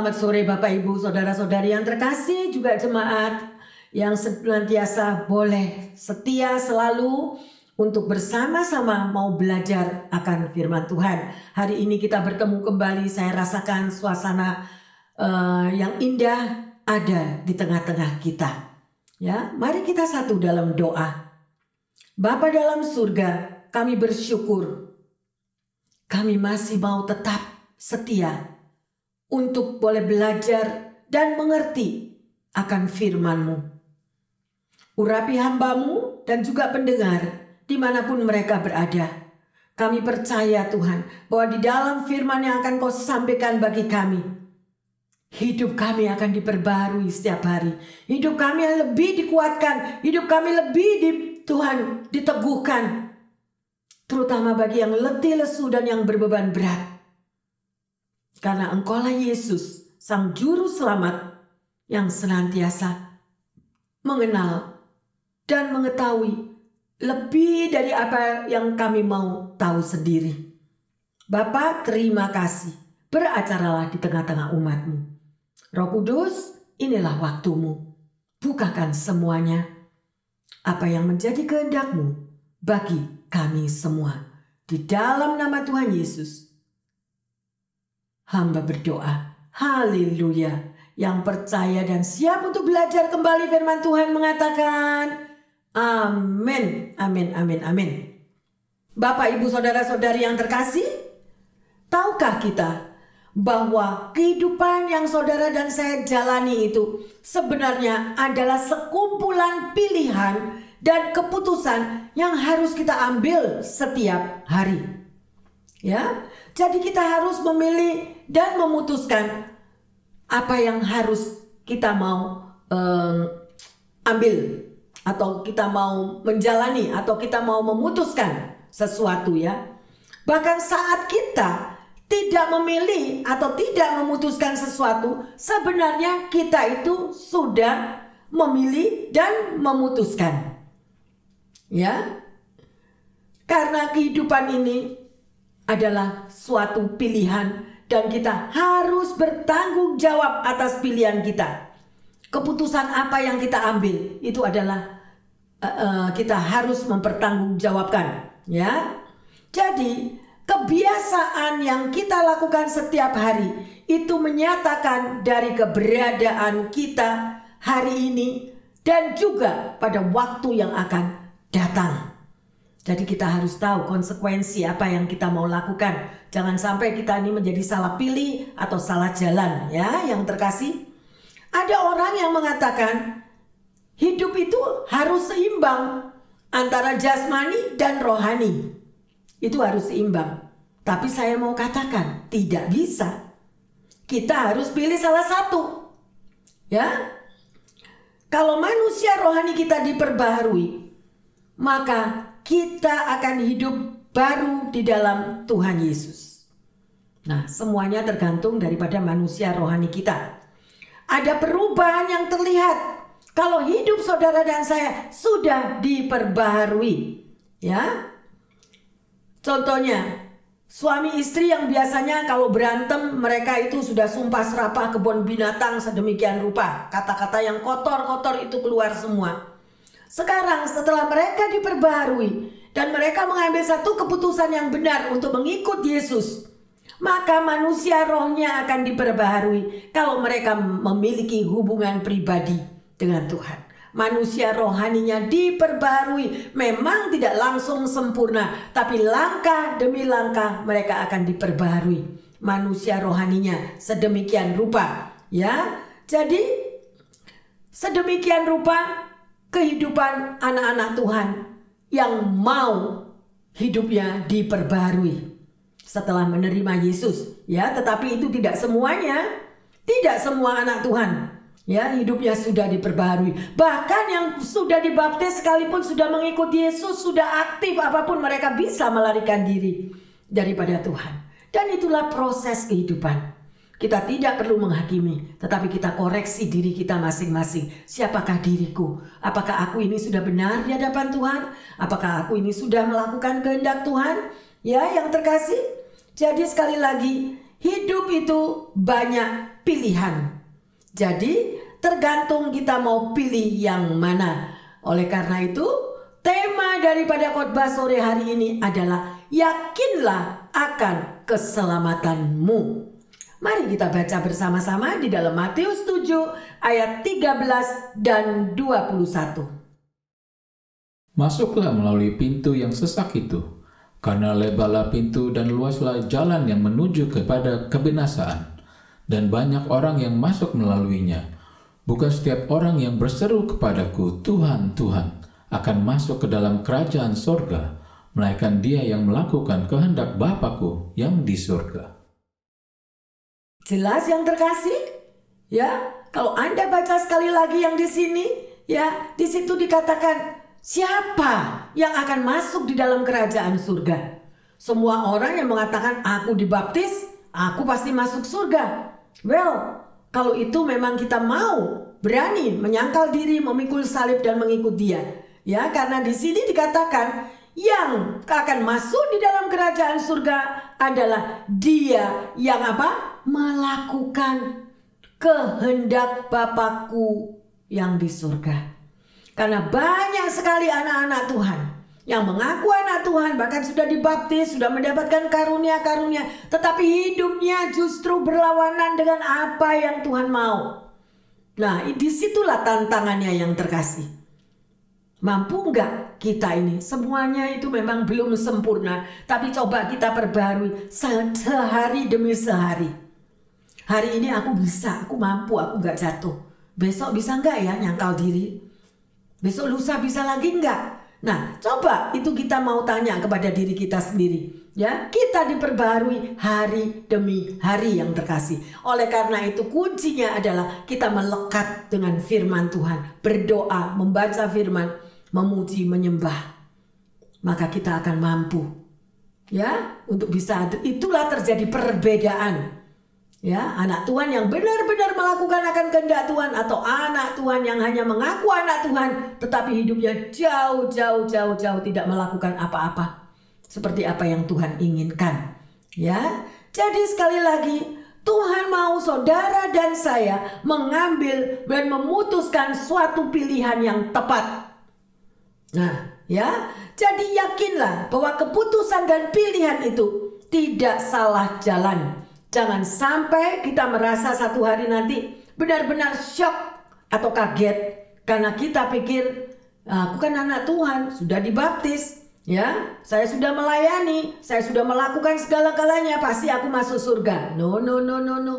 Selamat sore Bapak Ibu, Saudara-saudari yang terkasih, juga jemaat yang senantiasa boleh setia selalu untuk bersama-sama mau belajar akan firman Tuhan. Hari ini kita bertemu kembali, saya rasakan suasana uh, yang indah ada di tengah-tengah kita. Ya, mari kita satu dalam doa. Bapa dalam surga, kami bersyukur. Kami masih mau tetap setia untuk boleh belajar dan mengerti akan firman-Mu. Urapi hambamu dan juga pendengar di mana pun mereka berada. Kami percaya Tuhan bahwa di dalam firman yang akan kau sampaikan bagi kami. Hidup kami akan diperbarui setiap hari. Hidup kami lebih dikuatkan. Hidup kami lebih di Tuhan diteguhkan. Terutama bagi yang letih lesu dan yang berbeban berat. Karena engkaulah Yesus, Sang Juru Selamat yang senantiasa mengenal dan mengetahui lebih dari apa yang kami mau tahu sendiri. Bapak terima kasih, beracaralah di tengah-tengah umatmu. Roh Kudus, inilah waktumu. Bukakan semuanya. Apa yang menjadi kehendakmu bagi kami semua. Di dalam nama Tuhan Yesus. Hamba berdoa. Haleluya. Yang percaya dan siap untuk belajar kembali firman Tuhan mengatakan, Amin, amin, amin, amin. Bapak, ibu, saudara-saudari yang terkasih, tahukah kita bahwa kehidupan yang saudara dan saya jalani itu sebenarnya adalah sekumpulan pilihan dan keputusan yang harus kita ambil setiap hari. Ya, jadi kita harus memilih dan memutuskan apa yang harus kita mau um, ambil atau kita mau menjalani atau kita mau memutuskan sesuatu ya. Bahkan saat kita tidak memilih atau tidak memutuskan sesuatu, sebenarnya kita itu sudah memilih dan memutuskan. Ya. Karena kehidupan ini adalah suatu pilihan dan kita harus bertanggung jawab atas pilihan kita keputusan apa yang kita ambil itu adalah uh, uh, kita harus mempertanggungjawabkan ya jadi kebiasaan yang kita lakukan setiap hari itu menyatakan dari keberadaan kita hari ini dan juga pada waktu yang akan datang. Jadi kita harus tahu konsekuensi apa yang kita mau lakukan. Jangan sampai kita ini menjadi salah pilih atau salah jalan ya yang terkasih. Ada orang yang mengatakan hidup itu harus seimbang antara jasmani dan rohani. Itu harus seimbang. Tapi saya mau katakan tidak bisa. Kita harus pilih salah satu. Ya. Kalau manusia rohani kita diperbaharui, maka kita akan hidup baru di dalam Tuhan Yesus. Nah, semuanya tergantung daripada manusia rohani kita ada perubahan yang terlihat. Kalau hidup saudara dan saya sudah diperbaharui, ya. Contohnya, suami istri yang biasanya kalau berantem mereka itu sudah sumpah serapah kebun binatang sedemikian rupa. Kata-kata yang kotor-kotor itu keluar semua. Sekarang setelah mereka diperbaharui dan mereka mengambil satu keputusan yang benar untuk mengikut Yesus, maka manusia rohnya akan diperbaharui kalau mereka memiliki hubungan pribadi dengan Tuhan. Manusia rohaninya diperbaharui, memang tidak langsung sempurna, tapi langkah demi langkah mereka akan diperbaharui. Manusia rohaninya sedemikian rupa, ya. Jadi sedemikian rupa kehidupan anak-anak Tuhan yang mau hidupnya diperbaharui setelah menerima Yesus. Ya tetapi itu tidak semuanya. Tidak semua anak Tuhan ya hidupnya sudah diperbaharui bahkan yang sudah dibaptis sekalipun sudah mengikuti Yesus sudah aktif apa pun mereka bisa melarikan diri daripada Tuhan. Dan itulah proses kehidupan kita tidak perlu menghakimi, tetapi kita koreksi diri kita masing-masing. Siapakah diriku? Apakah aku ini sudah benar di hadapan Tuhan? Apakah aku ini sudah melakukan kehendak Tuhan? Ya, yang terkasih, jadi sekali lagi, hidup itu banyak pilihan. Jadi tergantung kita mau pilih yang mana. Oleh karena itu, tema daripada khotbah sore hari ini adalah yakinlah akan keselamatanmu. Mari kita baca bersama-sama di dalam Matius 7 ayat 13 dan 21. Masuklah melalui pintu yang sesak itu, karena lebarlah pintu dan luaslah jalan yang menuju kepada kebinasaan, dan banyak orang yang masuk melaluinya. Bukan setiap orang yang berseru kepadaku, Tuhan, Tuhan, akan masuk ke dalam kerajaan sorga, melainkan dia yang melakukan kehendak Bapakku yang di surga. Jelas yang terkasih? Ya, kalau Anda baca sekali lagi yang di sini, ya, di situ dikatakan siapa yang akan masuk di dalam kerajaan surga? Semua orang yang mengatakan aku dibaptis, aku pasti masuk surga. Well, kalau itu memang kita mau berani menyangkal diri, memikul salib dan mengikut dia. Ya, karena di sini dikatakan yang akan masuk di dalam kerajaan surga adalah dia yang apa? Melakukan kehendak Bapakku yang di surga. Karena banyak sekali anak-anak Tuhan yang mengaku anak Tuhan bahkan sudah dibaptis, sudah mendapatkan karunia-karunia, tetapi hidupnya justru berlawanan dengan apa yang Tuhan mau. Nah, di situlah tantangannya yang terkasih. Mampu nggak kita ini? Semuanya itu memang belum sempurna, tapi coba kita perbarui sehari demi sehari. Hari ini aku bisa, aku mampu, aku nggak jatuh. Besok bisa nggak ya nyangkal diri? Besok lusa bisa lagi nggak? Nah, coba itu kita mau tanya kepada diri kita sendiri. Ya, kita diperbarui hari demi hari yang terkasih. Oleh karena itu kuncinya adalah kita melekat dengan firman Tuhan, berdoa, membaca firman, memuji, menyembah, maka kita akan mampu ya untuk bisa itulah terjadi perbedaan ya anak Tuhan yang benar-benar melakukan akan kehendak Tuhan atau anak Tuhan yang hanya mengaku anak Tuhan tetapi hidupnya jauh jauh jauh jauh tidak melakukan apa-apa seperti apa yang Tuhan inginkan ya jadi sekali lagi Tuhan mau saudara dan saya mengambil dan memutuskan suatu pilihan yang tepat Nah, ya, jadi yakinlah bahwa keputusan dan pilihan itu tidak salah jalan. Jangan sampai kita merasa satu hari nanti benar-benar shock atau kaget karena kita pikir aku kan anak Tuhan, sudah dibaptis, ya, saya sudah melayani, saya sudah melakukan segala-galanya, pasti aku masuk surga. No, no, no, no, no.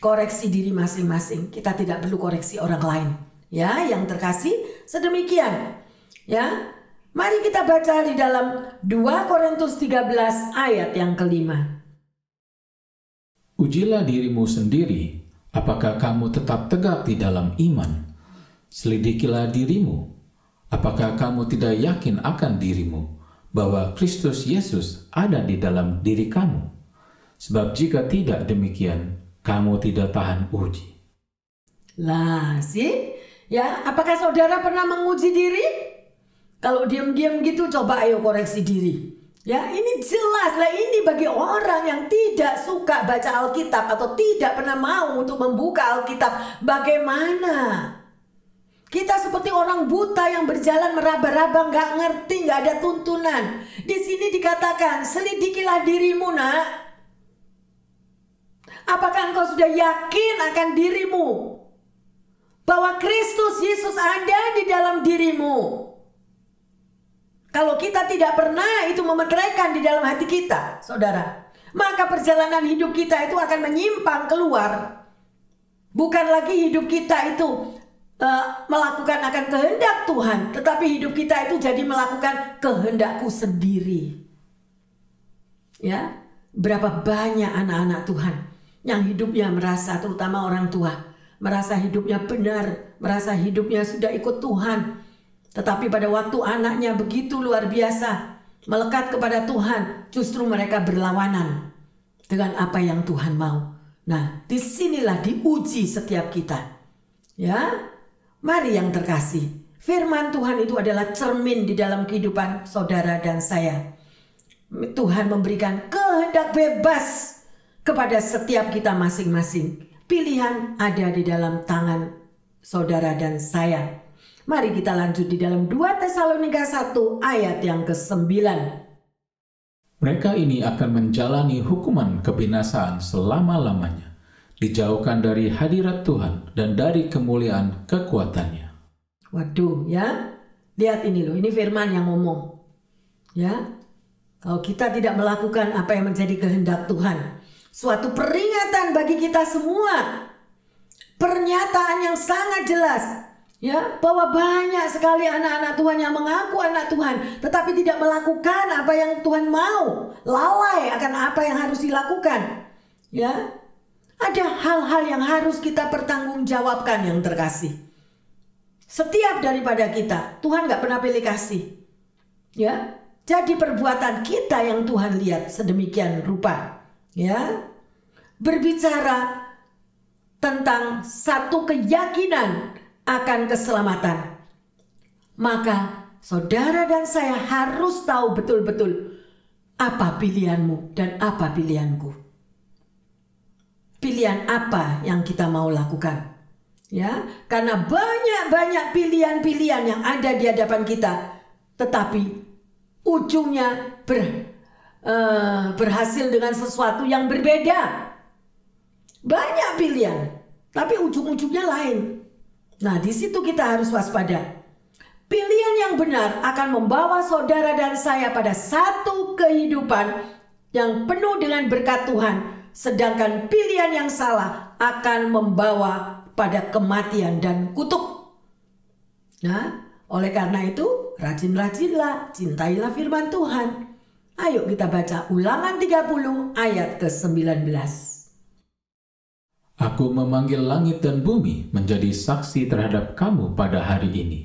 Koreksi diri masing-masing. Kita tidak perlu koreksi orang lain. Ya, yang terkasih sedemikian. Ya, mari kita baca di dalam 2 Korintus 13 ayat yang kelima. Ujilah dirimu sendiri, apakah kamu tetap tegak di dalam iman. Selidikilah dirimu, apakah kamu tidak yakin akan dirimu bahwa Kristus Yesus ada di dalam diri kamu. Sebab jika tidak demikian, kamu tidak tahan uji. Lah, sih, ya, apakah saudara pernah menguji diri? Kalau diam-diam gitu coba ayo koreksi diri. Ya ini jelas lah ini bagi orang yang tidak suka baca Alkitab atau tidak pernah mau untuk membuka Alkitab. Bagaimana? Kita seperti orang buta yang berjalan meraba-raba nggak ngerti nggak ada tuntunan. Di sini dikatakan selidikilah dirimu nak. Apakah engkau sudah yakin akan dirimu? Bahwa Kristus Yesus ada di dalam dirimu. Kalau kita tidak pernah itu memeteraikan di dalam hati kita, saudara, maka perjalanan hidup kita itu akan menyimpang keluar. Bukan lagi hidup kita itu uh, melakukan akan kehendak Tuhan, tetapi hidup kita itu jadi melakukan kehendakku sendiri. Ya, berapa banyak anak-anak Tuhan yang hidupnya merasa terutama orang tua merasa hidupnya benar, merasa hidupnya sudah ikut Tuhan, tetapi pada waktu anaknya begitu luar biasa melekat kepada Tuhan, justru mereka berlawanan dengan apa yang Tuhan mau. Nah, di sinilah diuji setiap kita. Ya, mari yang terkasih. Firman Tuhan itu adalah cermin di dalam kehidupan saudara dan saya. Tuhan memberikan kehendak bebas kepada setiap kita masing-masing. Pilihan ada di dalam tangan saudara dan saya. Mari kita lanjut di dalam 2 Tesalonika 1 ayat yang ke-9. Mereka ini akan menjalani hukuman kebinasaan selama-lamanya, dijauhkan dari hadirat Tuhan dan dari kemuliaan kekuatannya. Waduh, ya. Lihat ini loh, ini firman yang ngomong. Ya. Kalau kita tidak melakukan apa yang menjadi kehendak Tuhan, suatu peringatan bagi kita semua. Pernyataan yang sangat jelas ya bahwa banyak sekali anak-anak Tuhan yang mengaku anak Tuhan tetapi tidak melakukan apa yang Tuhan mau, lalai akan apa yang harus dilakukan. Ya. Ada hal-hal yang harus kita pertanggungjawabkan yang terkasih. Setiap daripada kita, Tuhan nggak pernah pilih kasih. Ya, jadi perbuatan kita yang Tuhan lihat sedemikian rupa ya berbicara tentang satu keyakinan akan keselamatan. Maka saudara dan saya harus tahu betul-betul apa pilihanmu dan apa pilihanku. Pilihan apa yang kita mau lakukan? Ya, karena banyak-banyak pilihan-pilihan yang ada di hadapan kita, tetapi ujungnya ber, uh, berhasil dengan sesuatu yang berbeda. Banyak pilihan, tapi ujung-ujungnya lain. Nah, di situ kita harus waspada. Pilihan yang benar akan membawa saudara dan saya pada satu kehidupan yang penuh dengan berkat Tuhan, sedangkan pilihan yang salah akan membawa pada kematian dan kutuk. Nah, oleh karena itu, rajin-rajinlah, cintailah firman Tuhan. Ayo kita baca ulangan 30 ayat ke-19. Aku memanggil langit dan bumi menjadi saksi terhadap kamu pada hari ini.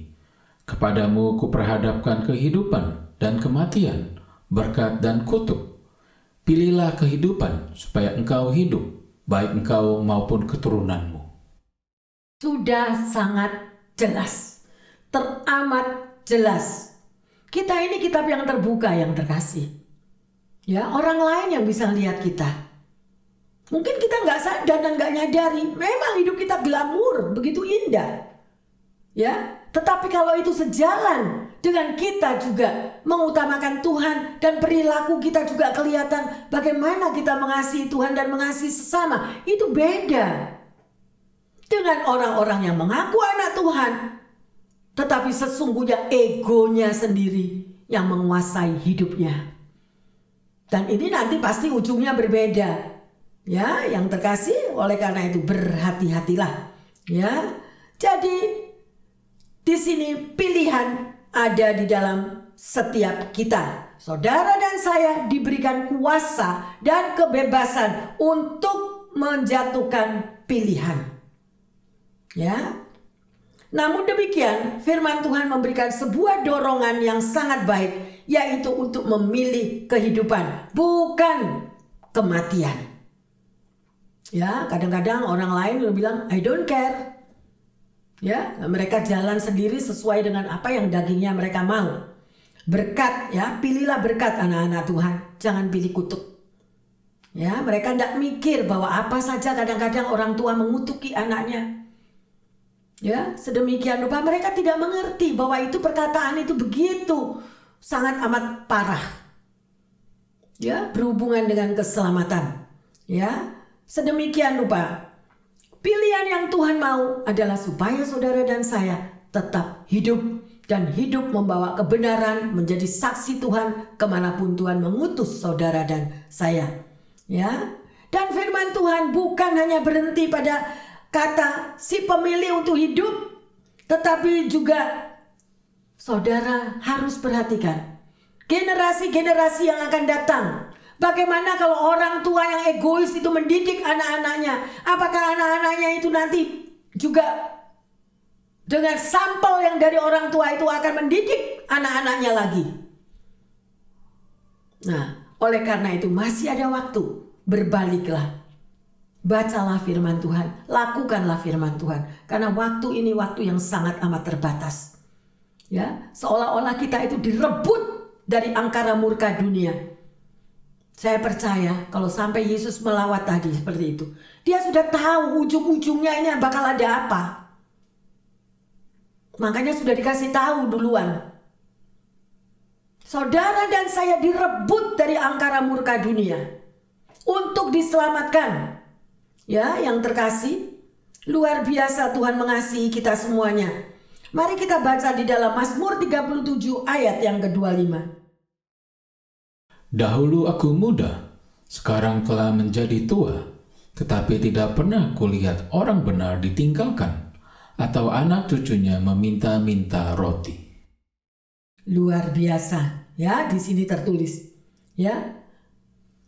Kepadamu kuperhadapkan kehidupan dan kematian, berkat dan kutuk. Pilihlah kehidupan supaya engkau hidup, baik engkau maupun keturunanmu. Sudah sangat jelas, teramat jelas. Kita ini kitab yang terbuka yang terkasih. Ya, orang lain yang bisa lihat kita. Mungkin kita nggak sadar dan nggak nyadari. Memang hidup kita glamur, begitu indah. Ya, tetapi kalau itu sejalan dengan kita juga mengutamakan Tuhan dan perilaku kita juga kelihatan bagaimana kita mengasihi Tuhan dan mengasihi sesama, itu beda dengan orang-orang yang mengaku anak Tuhan, tetapi sesungguhnya egonya sendiri yang menguasai hidupnya. Dan ini nanti pasti ujungnya berbeda. Ya, yang terkasih oleh karena itu berhati-hatilah. Ya. Jadi di sini pilihan ada di dalam setiap kita. Saudara dan saya diberikan kuasa dan kebebasan untuk menjatuhkan pilihan. Ya. Namun demikian, firman Tuhan memberikan sebuah dorongan yang sangat baik yaitu untuk memilih kehidupan, bukan kematian. Ya, kadang-kadang orang lain bilang I don't care. Ya, mereka jalan sendiri sesuai dengan apa yang dagingnya mereka mau. Berkat ya, pilihlah berkat anak-anak Tuhan, jangan pilih kutuk. Ya, mereka tidak mikir bahwa apa saja kadang-kadang orang tua mengutuki anaknya. Ya, sedemikian rupa mereka tidak mengerti bahwa itu perkataan itu begitu sangat amat parah. Ya, berhubungan dengan keselamatan. Ya, sedemikian rupa. Pilihan yang Tuhan mau adalah supaya saudara dan saya tetap hidup dan hidup membawa kebenaran menjadi saksi Tuhan ke mana pun Tuhan mengutus saudara dan saya. Ya, dan firman Tuhan bukan hanya berhenti pada kata si pemilih untuk hidup, tetapi juga Saudara harus perhatikan generasi-generasi yang akan datang. Bagaimana kalau orang tua yang egois itu mendidik anak-anaknya? Apakah anak-anaknya itu nanti juga dengan sampel yang dari orang tua itu akan mendidik anak-anaknya lagi? Nah, oleh karena itu masih ada waktu. Berbaliklah. Bacalah firman Tuhan, lakukanlah firman Tuhan. Karena waktu ini waktu yang sangat amat terbatas. Ya, seolah-olah kita itu direbut dari angkara murka dunia. Saya percaya kalau sampai Yesus melawat tadi seperti itu, dia sudah tahu ujung-ujungnya ini bakal ada apa. Makanya sudah dikasih tahu duluan. Saudara dan saya direbut dari angkara murka dunia untuk diselamatkan. Ya, yang terkasih, luar biasa Tuhan mengasihi kita semuanya. Mari kita baca di dalam Mazmur 37 ayat yang ke-25. Dahulu aku muda, sekarang telah menjadi tua, tetapi tidak pernah kulihat orang benar ditinggalkan atau anak cucunya meminta-minta roti. Luar biasa, ya di sini tertulis, ya.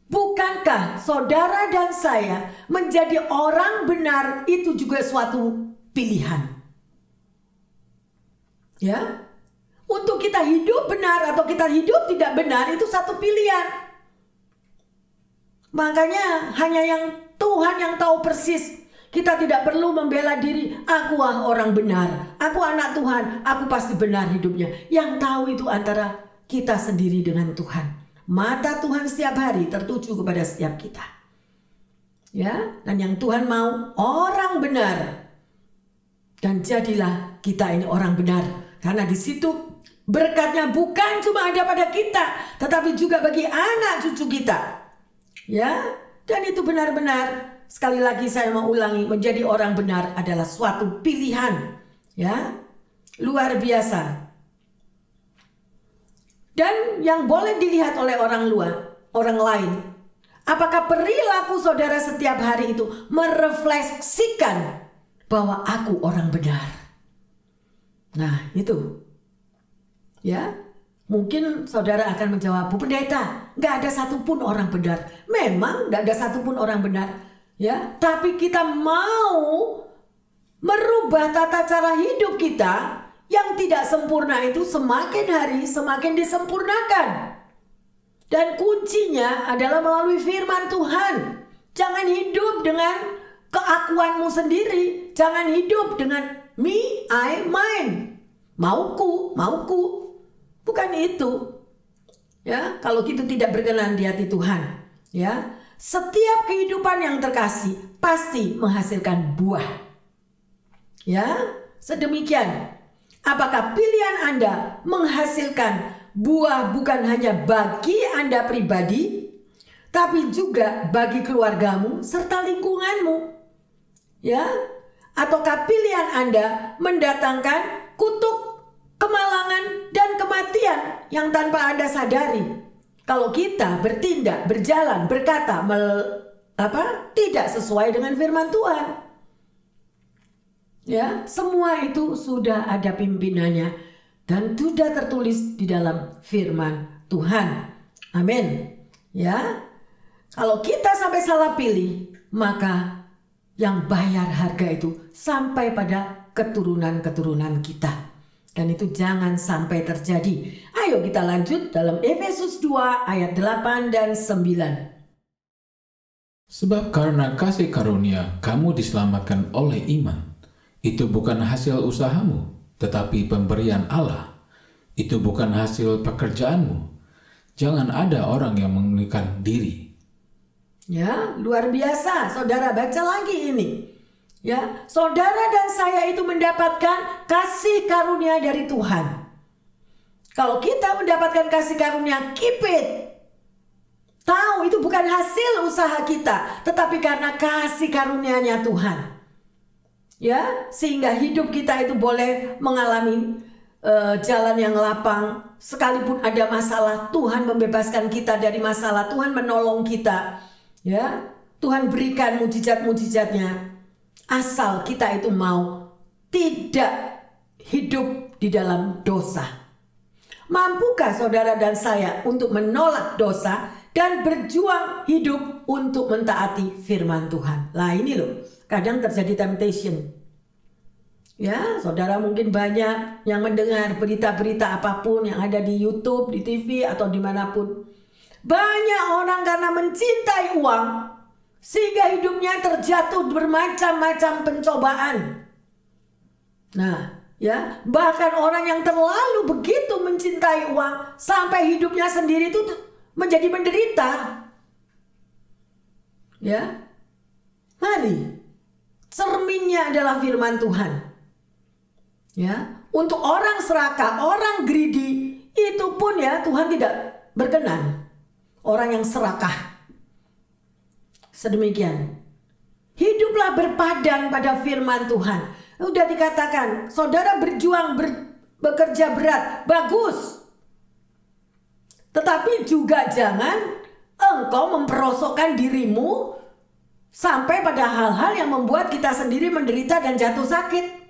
Bukankah saudara dan saya menjadi orang benar itu juga suatu pilihan? Ya, untuk kita hidup benar atau kita hidup tidak benar itu satu pilihan. Makanya hanya yang Tuhan yang tahu persis. Kita tidak perlu membela diri. Aku ah orang benar. Aku anak Tuhan. Aku pasti benar hidupnya. Yang tahu itu antara kita sendiri dengan Tuhan. Mata Tuhan setiap hari tertuju kepada setiap kita. Ya, dan yang Tuhan mau orang benar. Dan jadilah kita ini orang benar. Karena di situ Berkatnya bukan cuma ada pada kita, tetapi juga bagi anak cucu kita. Ya, dan itu benar-benar sekali lagi saya mau ulangi, menjadi orang benar adalah suatu pilihan. Ya, luar biasa. Dan yang boleh dilihat oleh orang luar, orang lain, apakah perilaku saudara setiap hari itu merefleksikan bahwa aku orang benar? Nah, itu Ya, mungkin saudara akan menjawab, Bu Pendeta, nggak ada satupun orang benar. Memang nggak ada satupun orang benar. Ya, tapi kita mau merubah tata cara hidup kita yang tidak sempurna itu semakin hari semakin disempurnakan. Dan kuncinya adalah melalui firman Tuhan. Jangan hidup dengan keakuanmu sendiri. Jangan hidup dengan me, I, mine. Mauku, mauku. Bukan itu. Ya, kalau kita tidak berkenan di hati Tuhan, ya. Setiap kehidupan yang terkasih pasti menghasilkan buah. Ya, sedemikian. Apakah pilihan Anda menghasilkan buah bukan hanya bagi Anda pribadi, tapi juga bagi keluargamu serta lingkunganmu? Ya, ataukah pilihan Anda mendatangkan kutuk kemalangan, dan kematian yang tanpa Anda sadari. Kalau kita bertindak, berjalan, berkata, mel, apa, tidak sesuai dengan firman Tuhan. Ya, semua itu sudah ada pimpinannya dan sudah tertulis di dalam firman Tuhan. Amin. Ya. Kalau kita sampai salah pilih, maka yang bayar harga itu sampai pada keturunan-keturunan kita. Dan itu jangan sampai terjadi. Ayo kita lanjut dalam Efesus 2 ayat 8 dan 9. Sebab karena kasih karunia kamu diselamatkan oleh iman. Itu bukan hasil usahamu, tetapi pemberian Allah. Itu bukan hasil pekerjaanmu. Jangan ada orang yang mengikat diri. Ya, luar biasa. Saudara baca lagi ini. Ya, saudara dan saya itu mendapatkan kasih karunia dari Tuhan. Kalau kita mendapatkan kasih karunia, keep it. Tahu itu bukan hasil usaha kita, tetapi karena kasih karunia-Nya Tuhan. Ya, sehingga hidup kita itu boleh mengalami uh, jalan yang lapang. Sekalipun ada masalah, Tuhan membebaskan kita dari masalah. Tuhan menolong kita. Ya, Tuhan berikan mujizat-mujizatnya asal kita itu mau tidak hidup di dalam dosa. Mampukah saudara dan saya untuk menolak dosa dan berjuang hidup untuk mentaati firman Tuhan? Lah ini loh, kadang terjadi temptation. Ya, saudara mungkin banyak yang mendengar berita-berita apa pun yang ada di YouTube, di TV, atau di mana pun. Banyak orang karena mencintai uang, sehingga hidupnya terjatuh bermacam-macam pencobaan. Nah, ya, bahkan orang yang terlalu begitu mencintai uang sampai hidupnya sendiri itu menjadi menderita. Ya. Mari. Cerminnya adalah firman Tuhan. Ya, untuk orang serakah, orang greedy, itu pun ya Tuhan tidak berkenan. Orang yang serakah. Sedemikian. Hiduplah berpadan pada firman Tuhan. Udah dikatakan, saudara berjuang ber, bekerja berat, bagus. Tetapi juga jangan engkau memperosokkan dirimu sampai pada hal-hal yang membuat kita sendiri menderita dan jatuh sakit.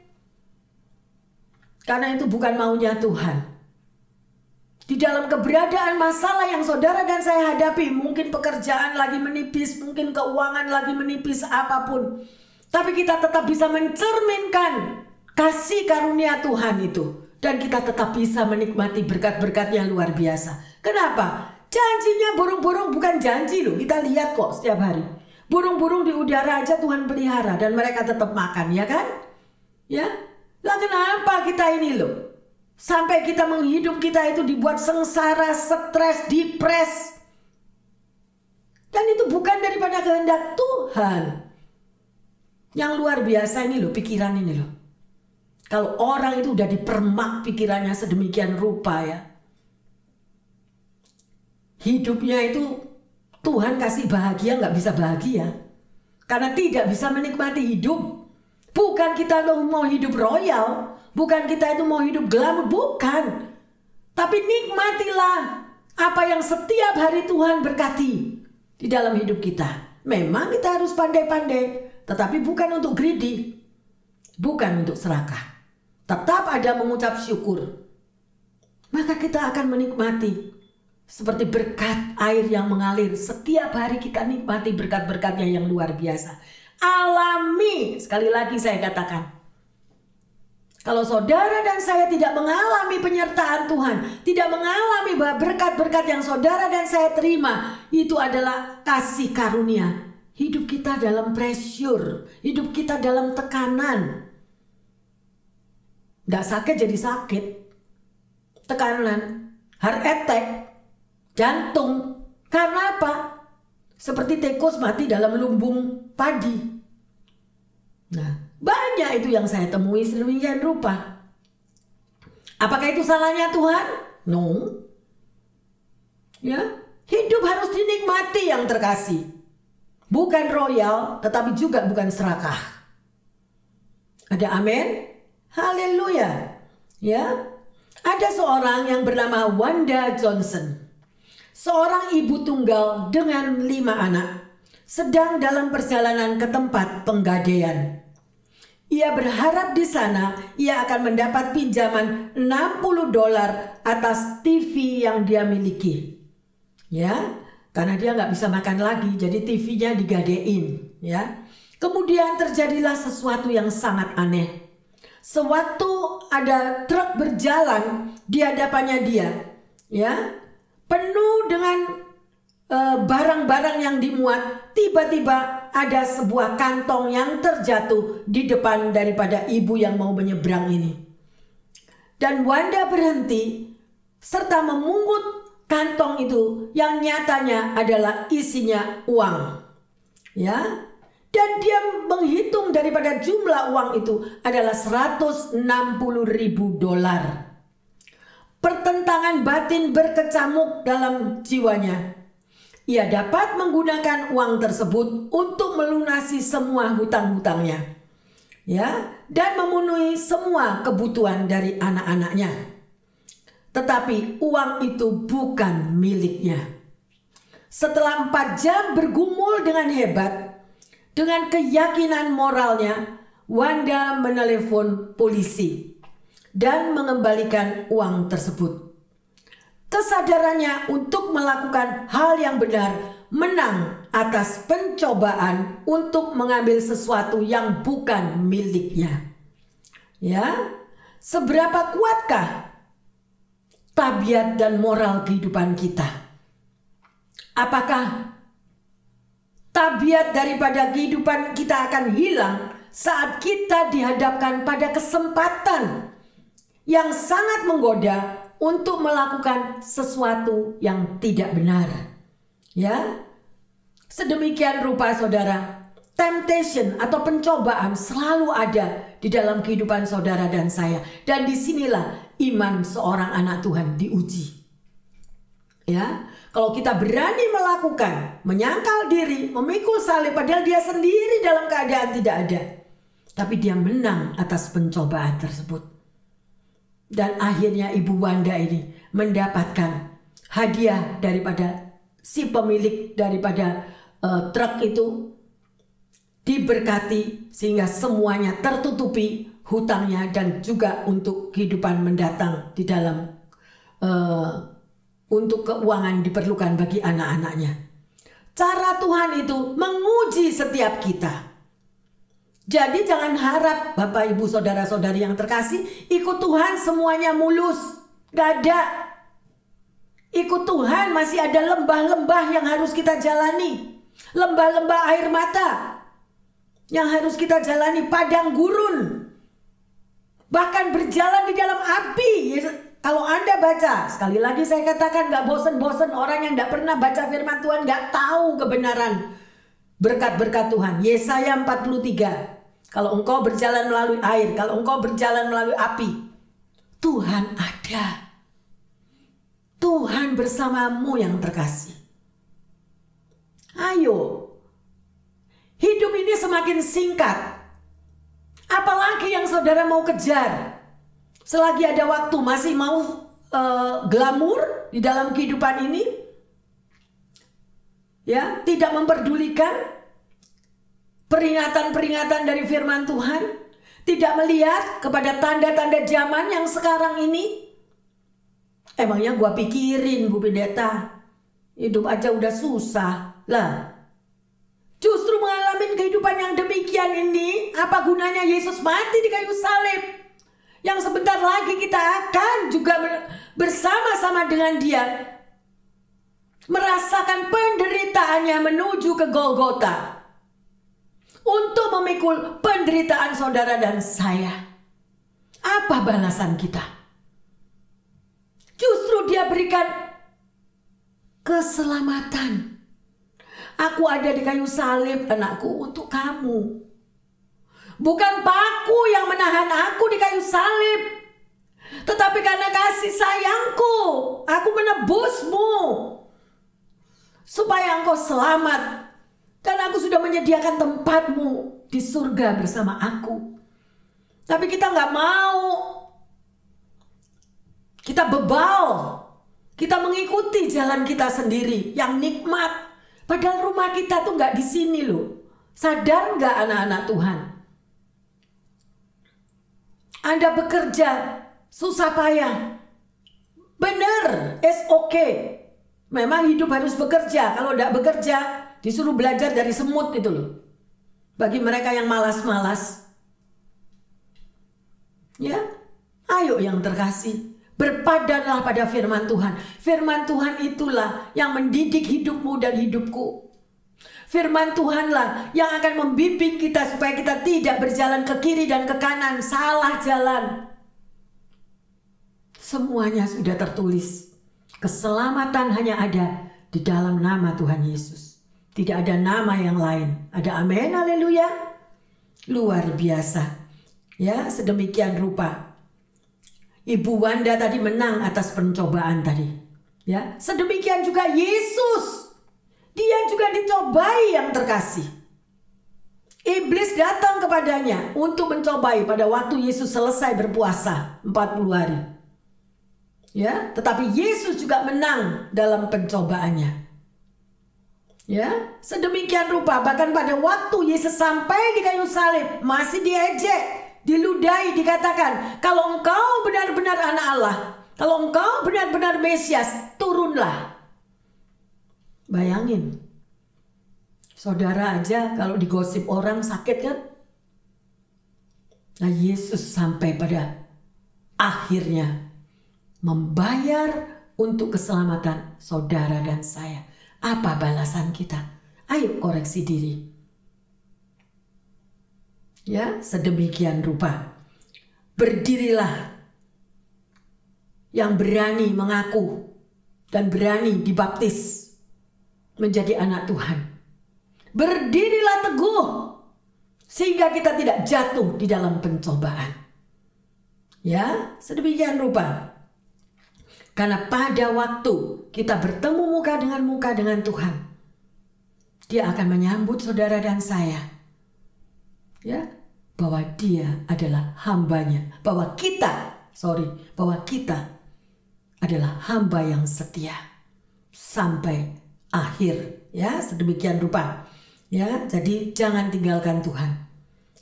Karena itu bukan maunya Tuhan. Di dalam keberadaan masalah yang saudara dan saya hadapi, mungkin pekerjaan lagi menipis, mungkin keuangan lagi menipis, apa pun. Tapi kita tetap bisa mencerminkan kasih karunia Tuhan itu. Dan kita tetap bisa menikmati berkat-berkat yang luar biasa. Kenapa? Janjinya burung-burung bukan janji loh. Kita lihat kok setiap hari. Burung-burung di udara aja Tuhan pelihara dan mereka tetap makan, ya kan? Ya, lah kenapa kita ini loh? Sampai kita menghidup kita itu dibuat sengsara, stres, depres. Dan itu bukan daripada kehendak Tuhan. Yang luar biasa ini loh pikiran ini loh. Kalau orang itu udah dipermak pikirannya sedemikian rupa ya. Hidupnya itu Tuhan kasih bahagia nggak bisa bahagia. Karena tidak bisa menikmati hidup Bukan kita tuh mau hidup royal, bukan kita itu mau hidup glamor, bukan. Tapi nikmatilah apa yang setiap hari Tuhan berkati di dalam hidup kita. Memang kita harus pandai-pandai, tetapi bukan untuk greedy, bukan untuk serakah. Tetap ada mengucap syukur. Maka kita akan menikmati seperti berkat air yang mengalir. Setiap hari kita nikmati berkat-berkatnya yang luar biasa alami. Sekali lagi saya katakan. Kalau saudara dan saya tidak mengalami penyertaan Tuhan, tidak mengalami berkat-berkat yang saudara dan saya terima, itu adalah kasih karunia. Hidup kita dalam pressure, hidup kita dalam tekanan. Tidak sakit jadi sakit. Tekanan, heart attack, jantung. Karena apa? Seperti tikus mati dalam lumbung padi. Nah, banyak itu yang saya temui sedemikian rupa. Apakah itu salahnya Tuhan? No. Ya, hidup harus dinikmati yang terkasih. Bukan royal, tetapi juga bukan serakah. Ada amin? Haleluya. Ya. Ada seorang yang bernama Wanda Johnson seorang ibu tunggal dengan lima anak sedang dalam perjalanan ke tempat penggadaian. Ia berharap di sana ia akan mendapat pinjaman 60 dolar atas TV yang dia miliki. Ya, karena dia nggak bisa makan lagi, jadi TV-nya digadein. Ya, kemudian terjadilah sesuatu yang sangat aneh. Sewaktu ada truk berjalan di hadapannya dia, ya, penuh dengan eh, barang-barang uh, yang dimuat, tiba-tiba ada sebuah kantong yang terjatuh di depan daripada ibu yang mau menyeberang ini. Dan Wanda berhenti serta memungut kantong itu yang nyatanya adalah isinya uang. Ya. Dan dia menghitung daripada jumlah uang itu adalah 160 ribu dolar. Pertentangan batin berkecamuk dalam jiwanya. Ia dapat menggunakan uang tersebut untuk melunasi semua hutang-hutangnya. Ya, dan memenuhi semua kebutuhan dari anak-anaknya. Tetapi uang itu bukan miliknya. Setelah empat jam bergumul dengan hebat, dengan keyakinan moralnya, Wanda menelepon polisi dan mengembalikan uang tersebut. Kesadarannya untuk melakukan hal yang benar menang atas pencobaan untuk mengambil sesuatu yang bukan miliknya. Ya, seberapa kuatkah tabiat dan moral kehidupan kita? Apakah tabiat daripada kehidupan kita akan hilang saat kita dihadapkan pada kesempatan yang sangat menggoda untuk melakukan sesuatu yang tidak benar. Ya. Sedemikian rupa saudara, temptation atau pencobaan selalu ada di dalam kehidupan saudara dan saya. Dan di sinilah iman seorang anak Tuhan diuji. Ya, kalau kita berani melakukan, menyangkal diri, memikul salib padahal dia sendiri dalam keadaan tidak ada. Tapi dia menang atas pencobaan tersebut. Dan akhirnya Ibu Wanda ini mendapatkan hadiah daripada si pemilik daripada uh, truk itu diberkati sehingga semuanya tertutupi hutangnya dan juga untuk kehidupan mendatang di dalam uh, untuk keuangan diperlukan bagi anak-anaknya. Cara Tuhan itu menguji setiap kita. Jadi jangan harap Bapak Ibu Saudara-saudari yang terkasih ikut Tuhan semuanya mulus. Gak ada. Ikut Tuhan masih ada lembah-lembah yang harus kita jalani. Lembah-lembah air mata yang harus kita jalani padang gurun. Bahkan berjalan di dalam api. Kalau Anda baca, sekali lagi saya katakan gak bosen-bosen orang yang gak pernah baca firman Tuhan gak tahu kebenaran berkat-berkat Tuhan. Yesaya 43 kalau engkau berjalan melalui air, kalau engkau berjalan melalui api, Tuhan ada. Tuhan bersamamu yang terkasih. Ayo, hidup ini semakin singkat. Apalagi yang saudara mau kejar. Selagi ada waktu masih mau uh, glamur di dalam kehidupan ini, ya tidak memperdulikan peringatan-peringatan dari firman Tuhan, tidak melihat kepada tanda-tanda zaman yang sekarang ini. Emangnya gua pikirin Bu Pendeta, hidup aja udah susah. Lah, justru mengalami kehidupan yang demikian ini, apa gunanya Yesus mati di kayu salib? Yang sebentar lagi kita akan juga bersama-sama dengan dia merasakan penderitaannya menuju ke Golgota untuk memikul penderitaan saudara dan saya. Apa balasan kita? Justru dia berikan keselamatan. Aku ada di kayu salib anakku untuk kamu. Bukan paku yang menahan aku di kayu salib. Tetapi karena kasih sayangku, aku menebusmu. Supaya engkau selamat dan aku sudah menyediakan tempatmu di surga bersama aku. Tapi kita nggak mau. Kita bebal. Kita mengikuti jalan kita sendiri yang nikmat. Padahal rumah kita tuh nggak di sini loh. Sadar nggak anak-anak Tuhan? Anda bekerja susah payah. Benar, it's okay. Memang hidup harus bekerja. Kalau tidak bekerja, Disuruh belajar dari semut itu loh. Bagi mereka yang malas-malas. Ya, ayo yang terkasih. Berpadanlah pada firman Tuhan. Firman Tuhan itulah yang mendidik hidupmu dan hidupku. Firman Tuhanlah yang akan membimbing kita supaya kita tidak berjalan ke kiri dan ke kanan, salah jalan. Semuanya sudah tertulis. Keselamatan hanya ada di dalam nama Tuhan Yesus. Tidak ada nama yang lain. Ada amin, haleluya. Luar biasa. Ya, sedemikian rupa. Ibu Wanda tadi menang atas pencobaan tadi. Ya, sedemikian juga Yesus. Dia juga dicobai yang terkasih. Iblis datang kepadanya untuk mencobai pada waktu Yesus selesai berpuasa 40 hari. Ya, tetapi Yesus juga menang dalam pencobaannya. Ya, sedemikian rupa bahkan pada waktu Yesus sampai di kayu salib masih diejek, diludai dikatakan, kalau engkau benar-benar anak Allah, kalau engkau benar-benar Mesias, turunlah. Bayangin. Saudara aja kalau digosip orang sakit kan? Nah Yesus sampai pada akhirnya membayar untuk keselamatan saudara dan saya. Apa balasan kita? Ayo koreksi diri. Ya, sedemikian rupa. Berdirilah yang berani mengaku dan berani dibaptis menjadi anak Tuhan. berdirilah teguh sehingga kita tidak jatuh di dalam pencobaan. Ya, sedemikian rupa. Karena pada waktu kita bertemu muka dengan muka dengan Tuhan, Dia akan menyambut saudara dan saya. Ya, bahwa Dia adalah hambanya, bahwa kita, sorry, bahwa kita adalah hamba yang setia sampai akhir. Ya, sedemikian rupa. Ya, jadi jangan tinggalkan Tuhan.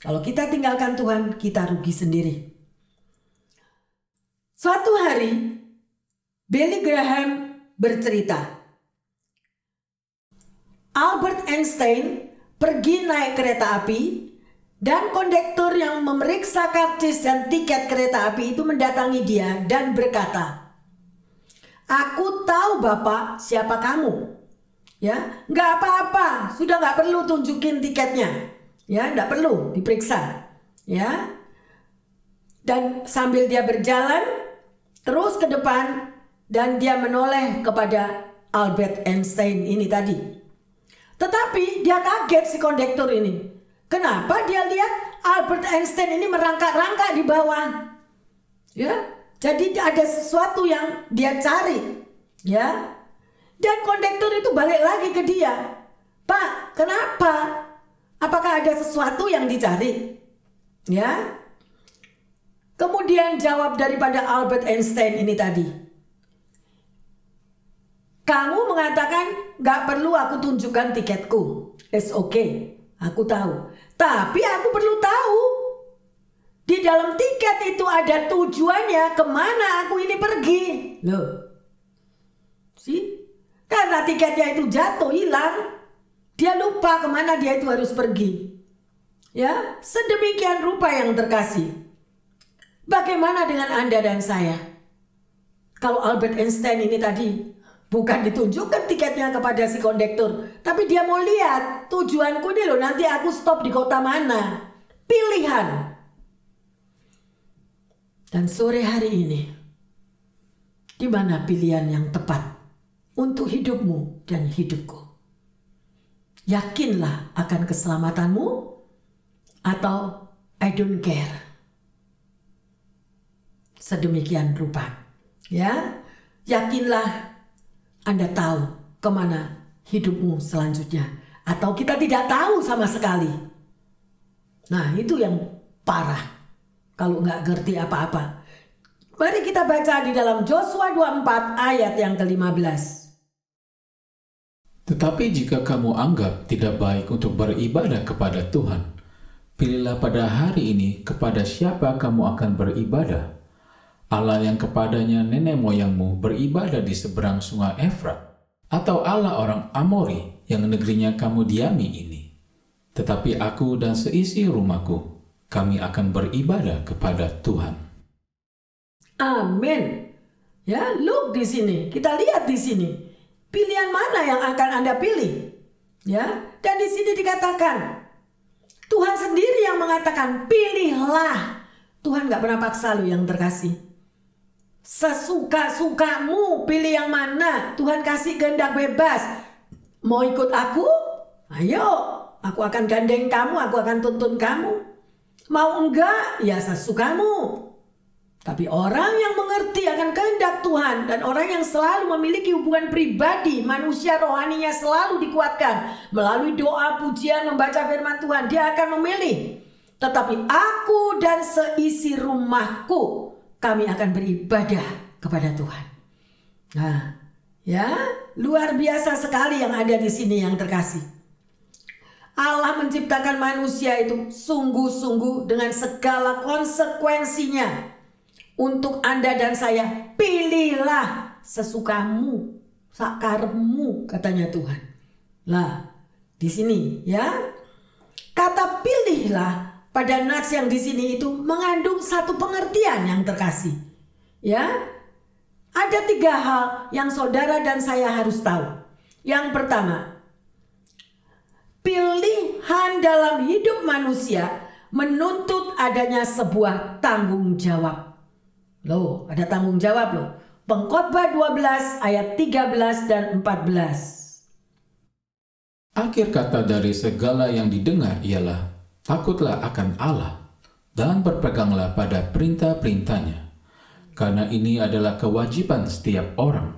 Kalau kita tinggalkan Tuhan, kita rugi sendiri. Suatu hari, Billy Graham bercerita, Albert Einstein pergi naik kereta api dan kondektur yang memeriksa karcis dan tiket kereta api itu mendatangi dia dan berkata, Aku tahu bapak siapa kamu. Ya, nggak apa-apa, sudah nggak perlu tunjukin tiketnya. Ya, nggak perlu diperiksa. Ya, dan sambil dia berjalan terus ke depan dan dia menoleh kepada Albert Einstein ini tadi. Tetapi dia kaget si kondektur ini. Kenapa dia lihat Albert Einstein ini merangkak-rangkak di bawah? Ya, jadi ada sesuatu yang dia cari. Ya. Dan kondektur itu balik lagi ke dia. Pak, kenapa? Apakah ada sesuatu yang dicari? Ya. Kemudian jawab daripada Albert Einstein ini tadi. Kamu mengatakan gak perlu aku tunjukkan tiketku. It's okay, aku tahu. Tapi aku perlu tahu di dalam tiket itu ada tujuannya ke mana aku ini pergi. Loh, sih? Karena tiketnya itu jatuh, hilang. Dia lupa ke mana dia itu harus pergi. Ya, sedemikian rupa yang terkasih. Bagaimana dengan Anda dan saya? Kalau Albert Einstein ini tadi Bukan ditunjukkan tiketnya kepada si kondektur, tapi dia mau lihat tujuanku ini loh nanti aku stop di kota mana. Pilihan. Dan sore hari ini, di mana pilihan yang tepat untuk hidupmu dan hidupku? Yakinlah akan keselamatanmu atau I don't care. Sedemikian rupa. Ya, yakinlah anda tahu ke mana hidupmu selanjutnya. Atau kita tidak tahu sama sekali. Nah itu yang parah. Kalau nggak ngerti apa-apa. Mari kita baca di dalam Joshua 24 ayat yang ke-15. Tetapi jika kamu anggap tidak baik untuk beribadah kepada Tuhan, pilihlah pada hari ini kepada siapa kamu akan beribadah Allah yang kepadanya nenek moyangmu beribadah di seberang sungai Efrat, atau Allah orang Amori yang negerinya kamu diami ini. Tetapi aku dan seisi rumahku, kami akan beribadah kepada Tuhan. Amin. Ya, look di sini. Kita lihat di sini. Pilihan mana yang akan Anda pilih? Ya, dan di sini dikatakan Tuhan sendiri yang mengatakan pilihlah. Tuhan gak pernah paksa lu yang terkasih. Sesuka-sukamu pilih yang mana. Tuhan kasih kehendak bebas. Mau ikut aku? Ayo, aku akan gandeng kamu, aku akan tuntun kamu. Mau enggak? Ya sesukamu. Tapi orang yang mengerti akan kehendak Tuhan dan orang yang selalu memiliki hubungan pribadi, manusia rohaninya selalu dikuatkan melalui doa, pujian, membaca firman Tuhan, dia akan memilih. Tetapi aku dan seisi rumahku kami akan beribadah kepada Tuhan. Nah, ya, luar biasa sekali yang ada di sini yang terkasih. Allah menciptakan manusia itu sungguh-sungguh dengan segala konsekuensinya. Untuk Anda dan saya, pilihlah sesukamu, sakarmu, katanya Tuhan. Lah, di sini ya, kata pilihlah pada nats yang di sini itu mengandung satu pengertian yang terkasih. Ya, ada tiga hal yang saudara dan saya harus tahu. Yang pertama, pilihan dalam hidup manusia menuntut adanya sebuah tanggung jawab. Loh, ada tanggung jawab loh. Pengkhotbah 12 ayat 13 dan 14. Akhir kata dari segala yang didengar ialah takutlah akan Allah dan berpeganglah pada perintah-perintahnya. Karena ini adalah kewajiban setiap orang.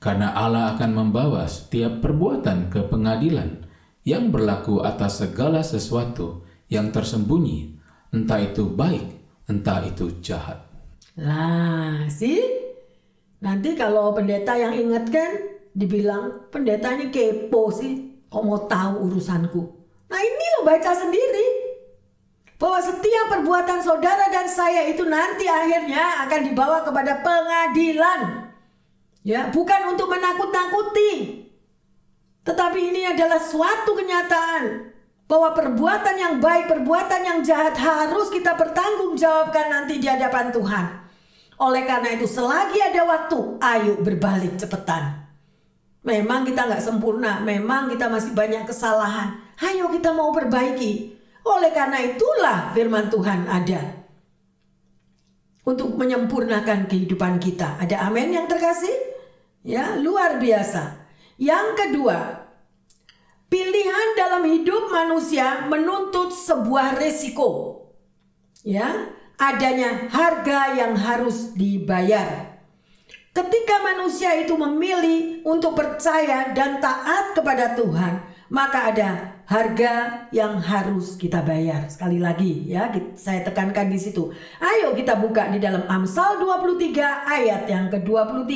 Karena Allah akan membawa setiap perbuatan ke pengadilan yang berlaku atas segala sesuatu yang tersembunyi, entah itu baik, entah itu jahat. Lah, sih? Nanti kalau pendeta yang ingatkan, dibilang pendeta ini kepo sih Kok mau tahu urusanku? Nah ini lo baca sendiri. Bahwa setiap perbuatan saudara dan saya itu nanti akhirnya akan dibawa kepada pengadilan. Ya, bukan untuk menakut-nakuti. Tetapi ini adalah suatu kenyataan bahwa perbuatan yang baik, perbuatan yang jahat harus kita pertanggungjawabkan nanti di hadapan Tuhan. Oleh karena itu selagi ada waktu, ayo berbalik cepetan. Memang kita nggak sempurna, memang kita masih banyak kesalahan. Ayo kita mau perbaiki. Oleh karena itulah firman Tuhan ada. Untuk menyempurnakan kehidupan kita. Ada amin yang terkasih? Ya, luar biasa. Yang kedua, pilihan dalam hidup manusia menuntut sebuah resiko. Ya, adanya harga yang harus dibayar. Ketika manusia itu memilih untuk percaya dan taat kepada Tuhan, maka ada harga yang harus kita bayar. Sekali lagi ya, saya tekankan di situ. Ayo kita buka di dalam Amsal 23 ayat yang ke-23.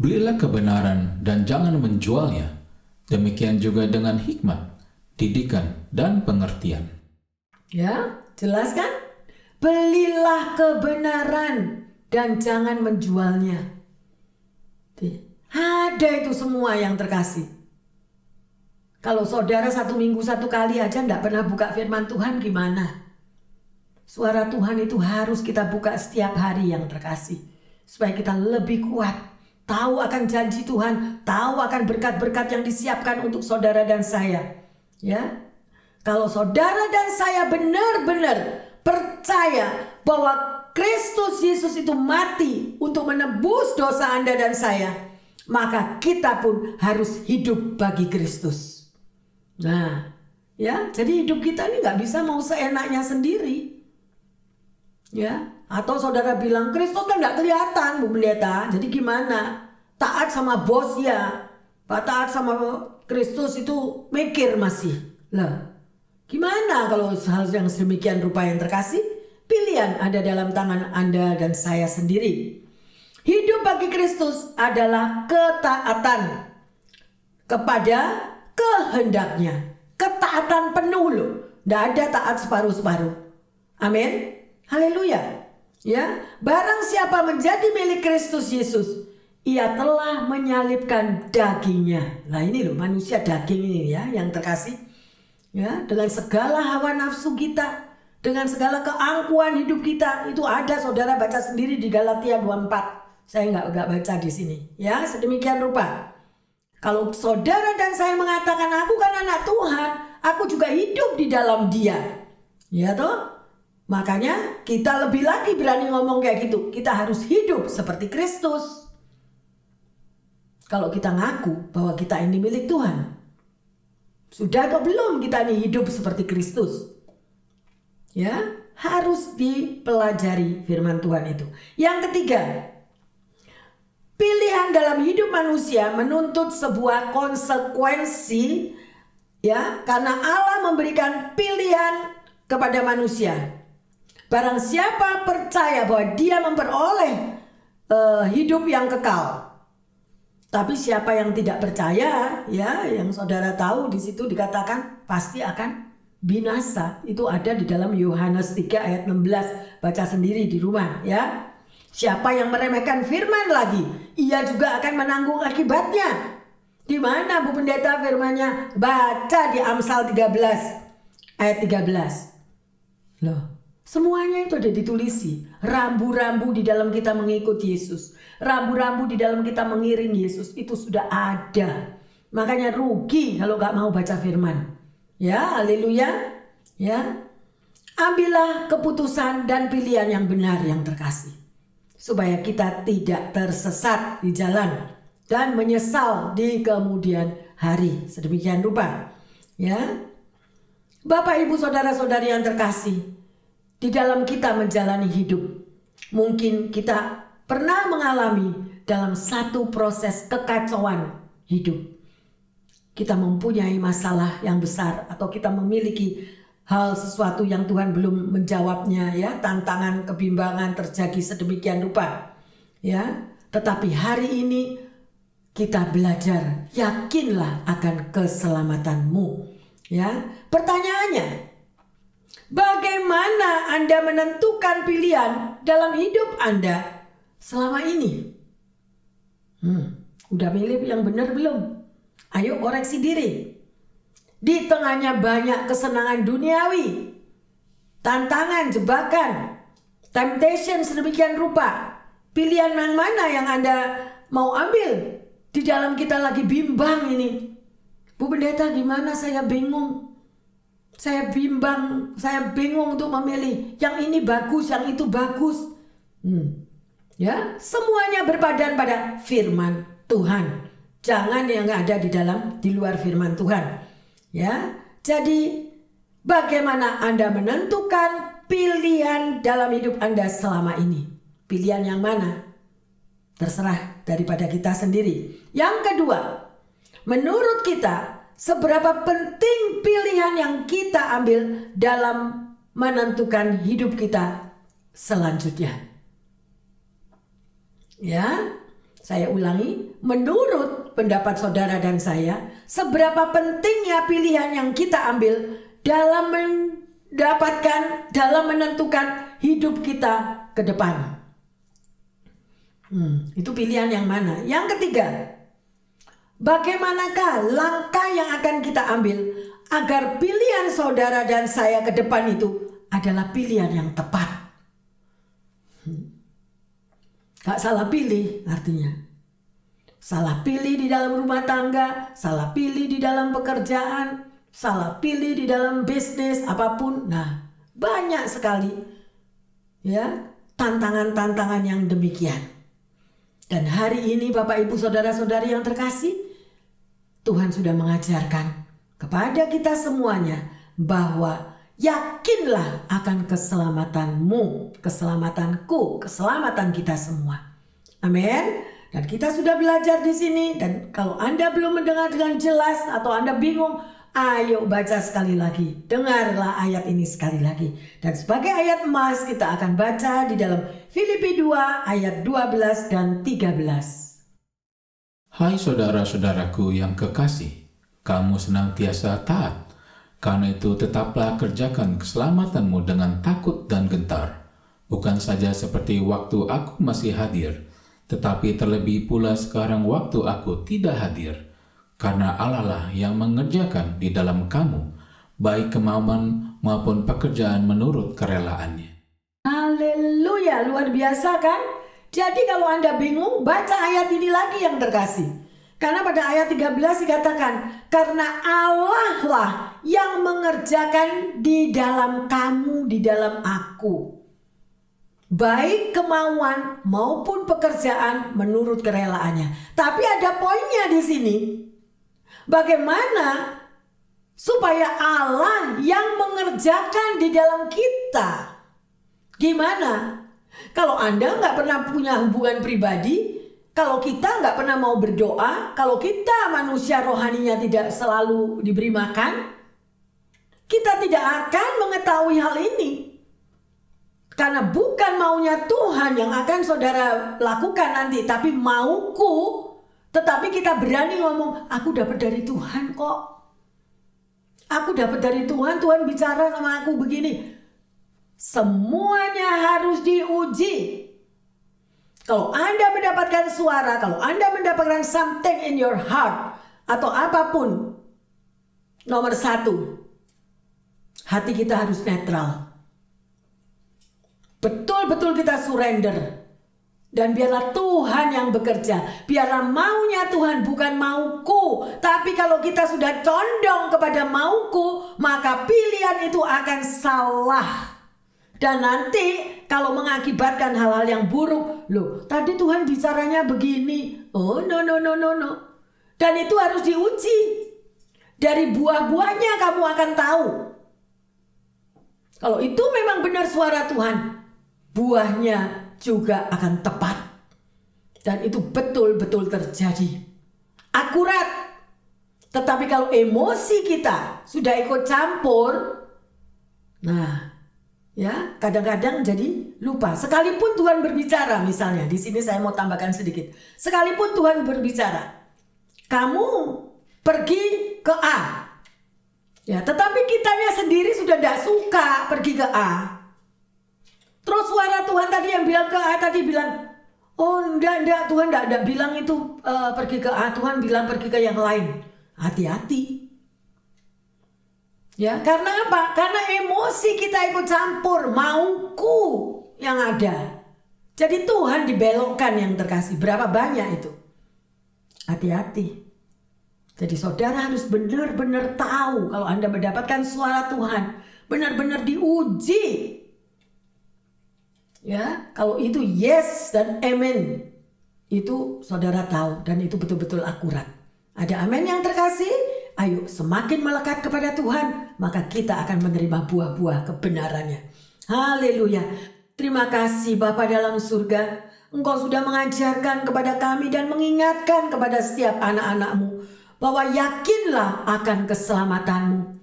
Belilah kebenaran dan jangan menjualnya. Demikian juga dengan hikmat, didikan, dan pengertian. Ya, jelas kan? Belilah kebenaran dan jangan menjualnya. Ada itu semua yang terkasih. Kalau saudara satu minggu satu kali aja nggak pernah buka firman Tuhan gimana? Suara Tuhan itu harus kita buka setiap hari yang terkasih. Supaya kita lebih kuat. Tahu akan janji Tuhan. Tahu akan berkat-berkat yang disiapkan untuk saudara dan saya. Ya, Kalau saudara dan saya benar-benar percaya bahwa Kristus Yesus itu mati untuk menebus dosa Anda dan saya, maka kita pun harus hidup bagi Kristus. Nah, ya, jadi hidup kita ini nggak bisa mau seenaknya sendiri. Ya, atau saudara bilang Kristus kan nggak kelihatan, Bu Pendeta. Jadi gimana? Taat sama bos ya. Pak taat sama Kristus itu mikir masih. Lah, gimana kalau hal yang sedemikian rupa yang terkasih? Pilihan ada dalam tangan Anda dan saya sendiri. Hidup bagi Kristus adalah ketaatan kepada kehendaknya. Ketaatan penuh loh. Tidak ada taat separuh-separuh. Amin. Haleluya. Ya, barang siapa menjadi milik Kristus Yesus, ia telah menyalibkan dagingnya. Nah ini loh manusia daging ini ya yang terkasih. Ya, dengan segala hawa nafsu kita, dengan segala keangkuhan hidup kita itu ada saudara baca sendiri di Galatia 24 saya nggak nggak baca di sini. Ya sedemikian rupa. Kalau saudara dan saya mengatakan aku kan anak Tuhan aku juga hidup di dalam dia. Ya toh? Makanya kita lebih lagi berani ngomong kayak gitu. Kita harus hidup seperti Kristus. Kalau kita ngaku bahwa kita ini milik Tuhan sudah atau belum kita ini hidup seperti Kristus Ya, harus dipelajari firman Tuhan itu. Yang ketiga, pilihan dalam hidup manusia menuntut sebuah konsekuensi ya, karena Allah memberikan pilihan kepada manusia. Barang siapa percaya bahwa dia memperoleh uh, hidup yang kekal. Tapi siapa yang tidak percaya, ya, yang saudara tahu di situ dikatakan pasti akan binasa itu ada di dalam Yohanes 3 ayat 16 baca sendiri di rumah ya. Siapa yang meremehkan firman lagi ia juga akan menanggung akibatnya. Di mana Bu Pendeta firmannya? Baca di Amsal 13 ayat 13 loh semuanya itu ada ditulisi. Rambu-rambu di dalam kita mengikut Yesus. Rambu-rambu di dalam kita mengiring Yesus itu sudah ada. Makanya rugi kalau nggak mau baca firman Ya, haleluya. Ya. Ambillah keputusan dan pilihan yang benar yang terkasih. Supaya kita tidak tersesat di jalan. dan menyesal di kemudian hari. Sedemikian rupa. Ya. Bapak Ibu saudara-saudari yang terkasih, di dalam kita menjalani hidup, mungkin kita pernah mengalami dalam satu proses kekacauan hidup. Kita mempunyai masalah yang besar atau kita memiliki hal sesuatu yang Tuhan belum menjawabnya ya, tantangan kebimbangan terjadi sedemikian rupa. Ya, tetapi hari ini kita belajar, yakinlah akan keselamatanmu. Ya, pertanyaannya, bagaimana Anda menentukan pilihan dalam hidup Anda selama ini? Hmm, udah milih yang benar belum? Ayo koreksi diri. Di tengahnya banyak kesenangan duniawi, tantangan, jebakan, temptation sedemikian rupa. Pilihan yang mana yang Anda mau ambil? Di dalam kita lagi bimbang ini. Bu Pendeta gimana saya bingung. Saya bimbang, saya bingung untuk memilih. Yang ini bagus, yang itu bagus. Hmm. Ya, semuanya berpadan pada firman Tuhan. Jangan yang ada di dalam di luar firman Tuhan. Ya. Jadi bagaimana Anda menentukan pilihan dalam hidup Anda selama ini? Pilihan yang mana? Terserah daripada kita sendiri. Yang kedua, Menurut kita, seberapa penting pilihan yang kita ambil dalam menentukan hidup kita selanjutnya. Ya, saya ulangi, menurut pendapat saudara dan saya, seberapa pentingnya pilihan yang kita ambil dalam mendapatkan, dalam menentukan hidup kita ke depan. Hmm, itu pilihan yang mana? Yang ketiga, Bagaimanakah langkah yang akan kita ambil agar pilihan saudara dan saya ke depan itu adalah pilihan yang tepat? Hmm. Gak salah pilih artinya. Salah pilih di dalam rumah tangga, salah pilih di dalam pekerjaan, salah pilih di dalam bisnis apa pun. Nah, banyak sekali ya tantangan-tantangan yang demikian. Dan hari ini Bapak Ibu Saudara-saudari yang terkasih, Tuhan sudah mengajarkan kepada kita semuanya bahwa yakinlah akan keselamatanmu, keselamatanku, keselamatan kita semua. Amin. Dan kita sudah belajar di sini dan kalau Anda belum mendengar dengan jelas atau Anda bingung, ayo baca sekali lagi. Dengarlah ayat ini sekali lagi. Dan sebagai ayat emas kita akan baca di dalam Filipi 2 ayat 12 dan 13. Hai saudara-saudaraku yang kekasih, kamu senantiasa taat. Karena itu tetaplah kerjakan keselamatanmu dengan takut dan gentar. Bukan saja seperti waktu aku masih hadir, tetapi terlebih pula sekarang waktu aku tidak hadir. Karena Allah lah yang mengerjakan di dalam kamu, baik kemauan maupun pekerjaan menurut kerelaannya. Haleluya, luar biasa kan? Jadi kalau Anda bingung, baca ayat ini lagi yang terkasih. Karena pada ayat 13 dikatakan, karena Allah lah yang mengerjakan di dalam kamu, di dalam aku. Baik kemauan maupun pekerjaan menurut kerelaannya. Tapi ada poinnya di sini. Bagaimana supaya Allah yang mengerjakan di dalam kita? Gimana? Kalau Anda nggak pernah punya hubungan pribadi, kalau kita nggak pernah mau berdoa, kalau kita manusia rohaninya tidak selalu diberi makan, kita tidak akan mengetahui hal ini. Karena bukan maunya Tuhan yang akan saudara lakukan nanti, tapi mauku. Tetapi kita berani ngomong, aku dapat dari Tuhan kok. Aku dapat dari Tuhan, Tuhan bicara sama aku begini. Semuanya harus diuji. Kalau Anda mendapatkan suara, kalau Anda mendapatkan something in your heart atau apa pun, nomor satu, hati kita harus netral. Betul-betul kita surrender. Dan biarlah Tuhan yang bekerja. Biarlah maunya Tuhan bukan mauku. Tapi kalau kita sudah condong kepada mauku, maka pilihan itu akan salah. Dan nanti kalau mengakibatkan hal-hal yang buruk, loh tadi Tuhan bicaranya begini. Oh no no no no no. Dan itu harus diuji. Dari buah-buahnya kamu akan tahu. Kalau itu memang benar suara Tuhan, buahnya juga akan tepat. Dan itu betul-betul terjadi. Akurat. Tetapi kalau emosi kita sudah ikut campur, nah ya kadang-kadang jadi lupa. Sekalipun Tuhan berbicara misalnya, di sini saya mau tambahkan sedikit. Sekalipun Tuhan berbicara, kamu pergi ke A. Ya, tetapi kitanya sendiri sudah tidak suka pergi ke A. Terus suara Tuhan tadi yang bilang ke A tadi bilang, oh enggak enggak Tuhan enggak, enggak bilang itu uh, pergi ke A, Tuhan bilang pergi ke yang lain. Hati-hati. Ya, karena apa? Karena emosi kita ikut campur, mauku yang ada. Jadi Tuhan dibelokkan yang terkasih. Berapa banyak itu? Hati-hati. Jadi saudara harus benar-benar tahu kalau Anda mendapatkan suara Tuhan. Benar-benar diuji Ya, kalau itu yes dan amen. Itu saudara tahu dan itu betul-betul akurat. Ada amin yang terkasih? Ayo semakin melekat kepada Tuhan, maka kita akan menerima buah-buah kebenarannya. Haleluya. Terima kasih Bapa dalam surga. Engkau sudah mengajarkan kepada kami dan mengingatkan kepada setiap anak-anakmu bahwa yakinlah akan keselamatanmu.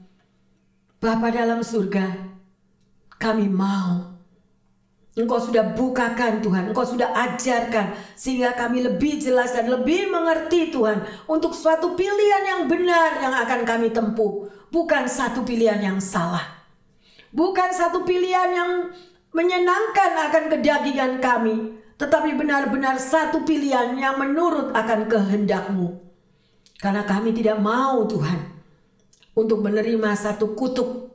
Bapa dalam surga, kami mau Engkau sudah bukakan Tuhan, Engkau sudah ajarkan sehingga kami lebih jelas dan lebih mengerti Tuhan untuk suatu pilihan yang benar yang akan kami tempuh, bukan satu pilihan yang salah. Bukan satu pilihan yang menyenangkan akan kedagingan kami, tetapi benar-benar satu pilihan yang menurut akan kehendakmu. Karena kami tidak mau Tuhan untuk menerima satu kutuk,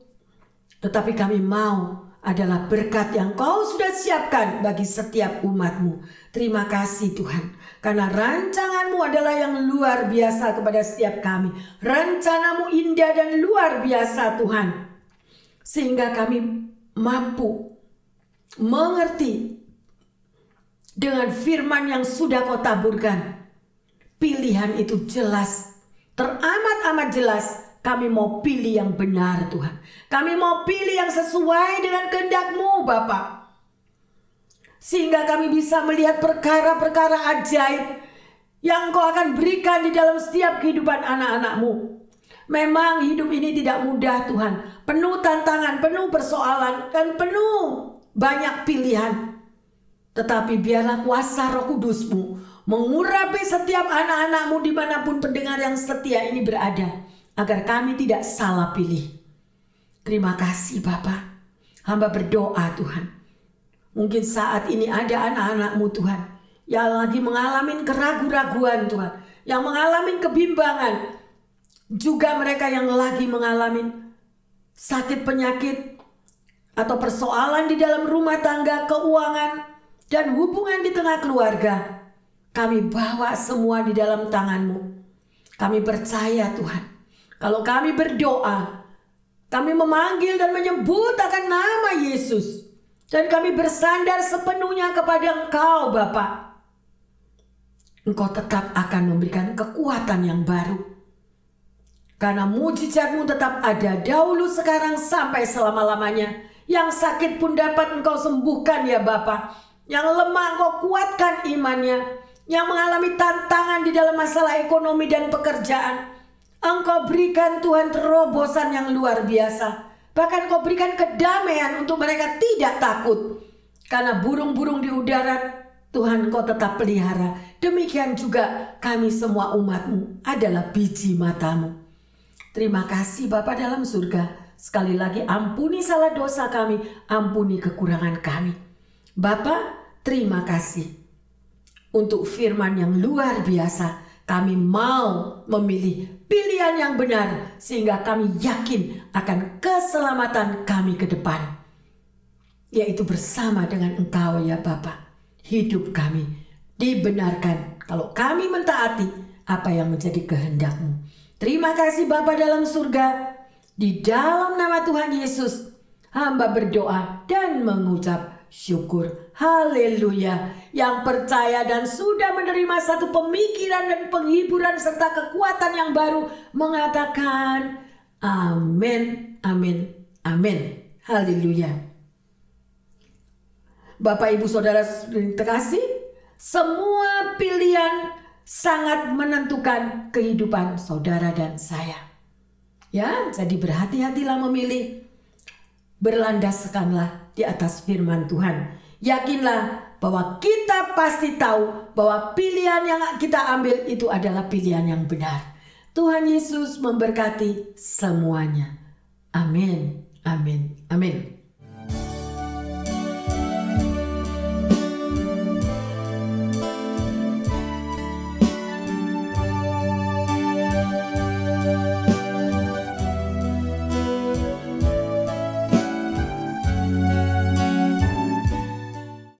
tetapi kami mau adalah berkat yang kau sudah siapkan bagi setiap umatmu. Terima kasih Tuhan. Karena rancanganmu adalah yang luar biasa kepada setiap kami. Rencanamu indah dan luar biasa Tuhan. Sehingga kami mampu mengerti dengan firman yang sudah kau taburkan. Pilihan itu jelas, teramat-amat jelas kami mau pilih yang benar Tuhan. Kami mau pilih yang sesuai dengan kehendakmu Bapak. Sehingga kami bisa melihat perkara-perkara ajaib yang kau akan berikan di dalam setiap kehidupan anak-anakmu. Memang hidup ini tidak mudah Tuhan. Penuh tantangan, penuh persoalan, dan penuh banyak pilihan. Tetapi biarlah kuasa roh kudusmu mengurapi setiap anak-anakmu di mana pun pendengar yang setia ini berada agar kami tidak salah pilih. Terima kasih Bapak. Hamba berdoa Tuhan. Mungkin saat ini ada anak-anakmu Tuhan. Yang lagi mengalami keraguan-raguan Tuhan. Yang mengalami kebimbangan. Juga mereka yang lagi mengalami sakit penyakit. Atau persoalan di dalam rumah tangga, keuangan. Dan hubungan di tengah keluarga. Kami bawa semua di dalam tanganmu. Kami percaya Tuhan kalau kami berdoa, kami memanggil dan menyebut akan nama Yesus. Dan kami bersandar sepenuhnya kepada Engkau Bapa. Engkau tetap akan memberikan kekuatan yang baru. Karena mujizatmu tetap ada dahulu sekarang sampai selama-lamanya. Yang sakit pun dapat engkau sembuhkan ya Bapa. Yang lemah engkau kuatkan imannya. Yang mengalami tantangan di dalam masalah ekonomi dan pekerjaan Engkau berikan Tuhan terobosan yang luar biasa. Bahkan kau berikan kedamaian untuk mereka tidak takut. Karena burung-burung di udara Tuhan kau tetap pelihara. Demikian juga kami semua umatmu adalah biji matamu. Terima kasih Bapa dalam surga. Sekali lagi ampuni salah dosa kami, ampuni kekurangan kami. Bapa, terima kasih untuk firman yang luar biasa kami mau memilih pilihan yang benar sehingga kami yakin akan keselamatan kami ke depan. Yaitu bersama dengan Engkau ya Bapa. Hidup kami dibenarkan kalau kami mentaati apa yang menjadi kehendakmu. Terima kasih Bapa dalam surga. Di dalam nama Tuhan Yesus, hamba berdoa dan mengucap syukur. Haleluya. Yang percaya dan sudah menerima satu pemikiran dan penghiburan serta kekuatan yang baru mengatakan amin, amin, amin. Haleluya. Bapak Ibu Saudara terkasih, semua pilihan sangat menentukan kehidupan saudara dan saya. Ya, jadi berhati-hatilah memilih. Berlandaskanlah di atas firman Tuhan. Yakinlah bahwa kita pasti tahu bahwa pilihan yang kita ambil itu adalah pilihan yang benar. Tuhan Yesus memberkati semuanya. Amin. Amin. Amin.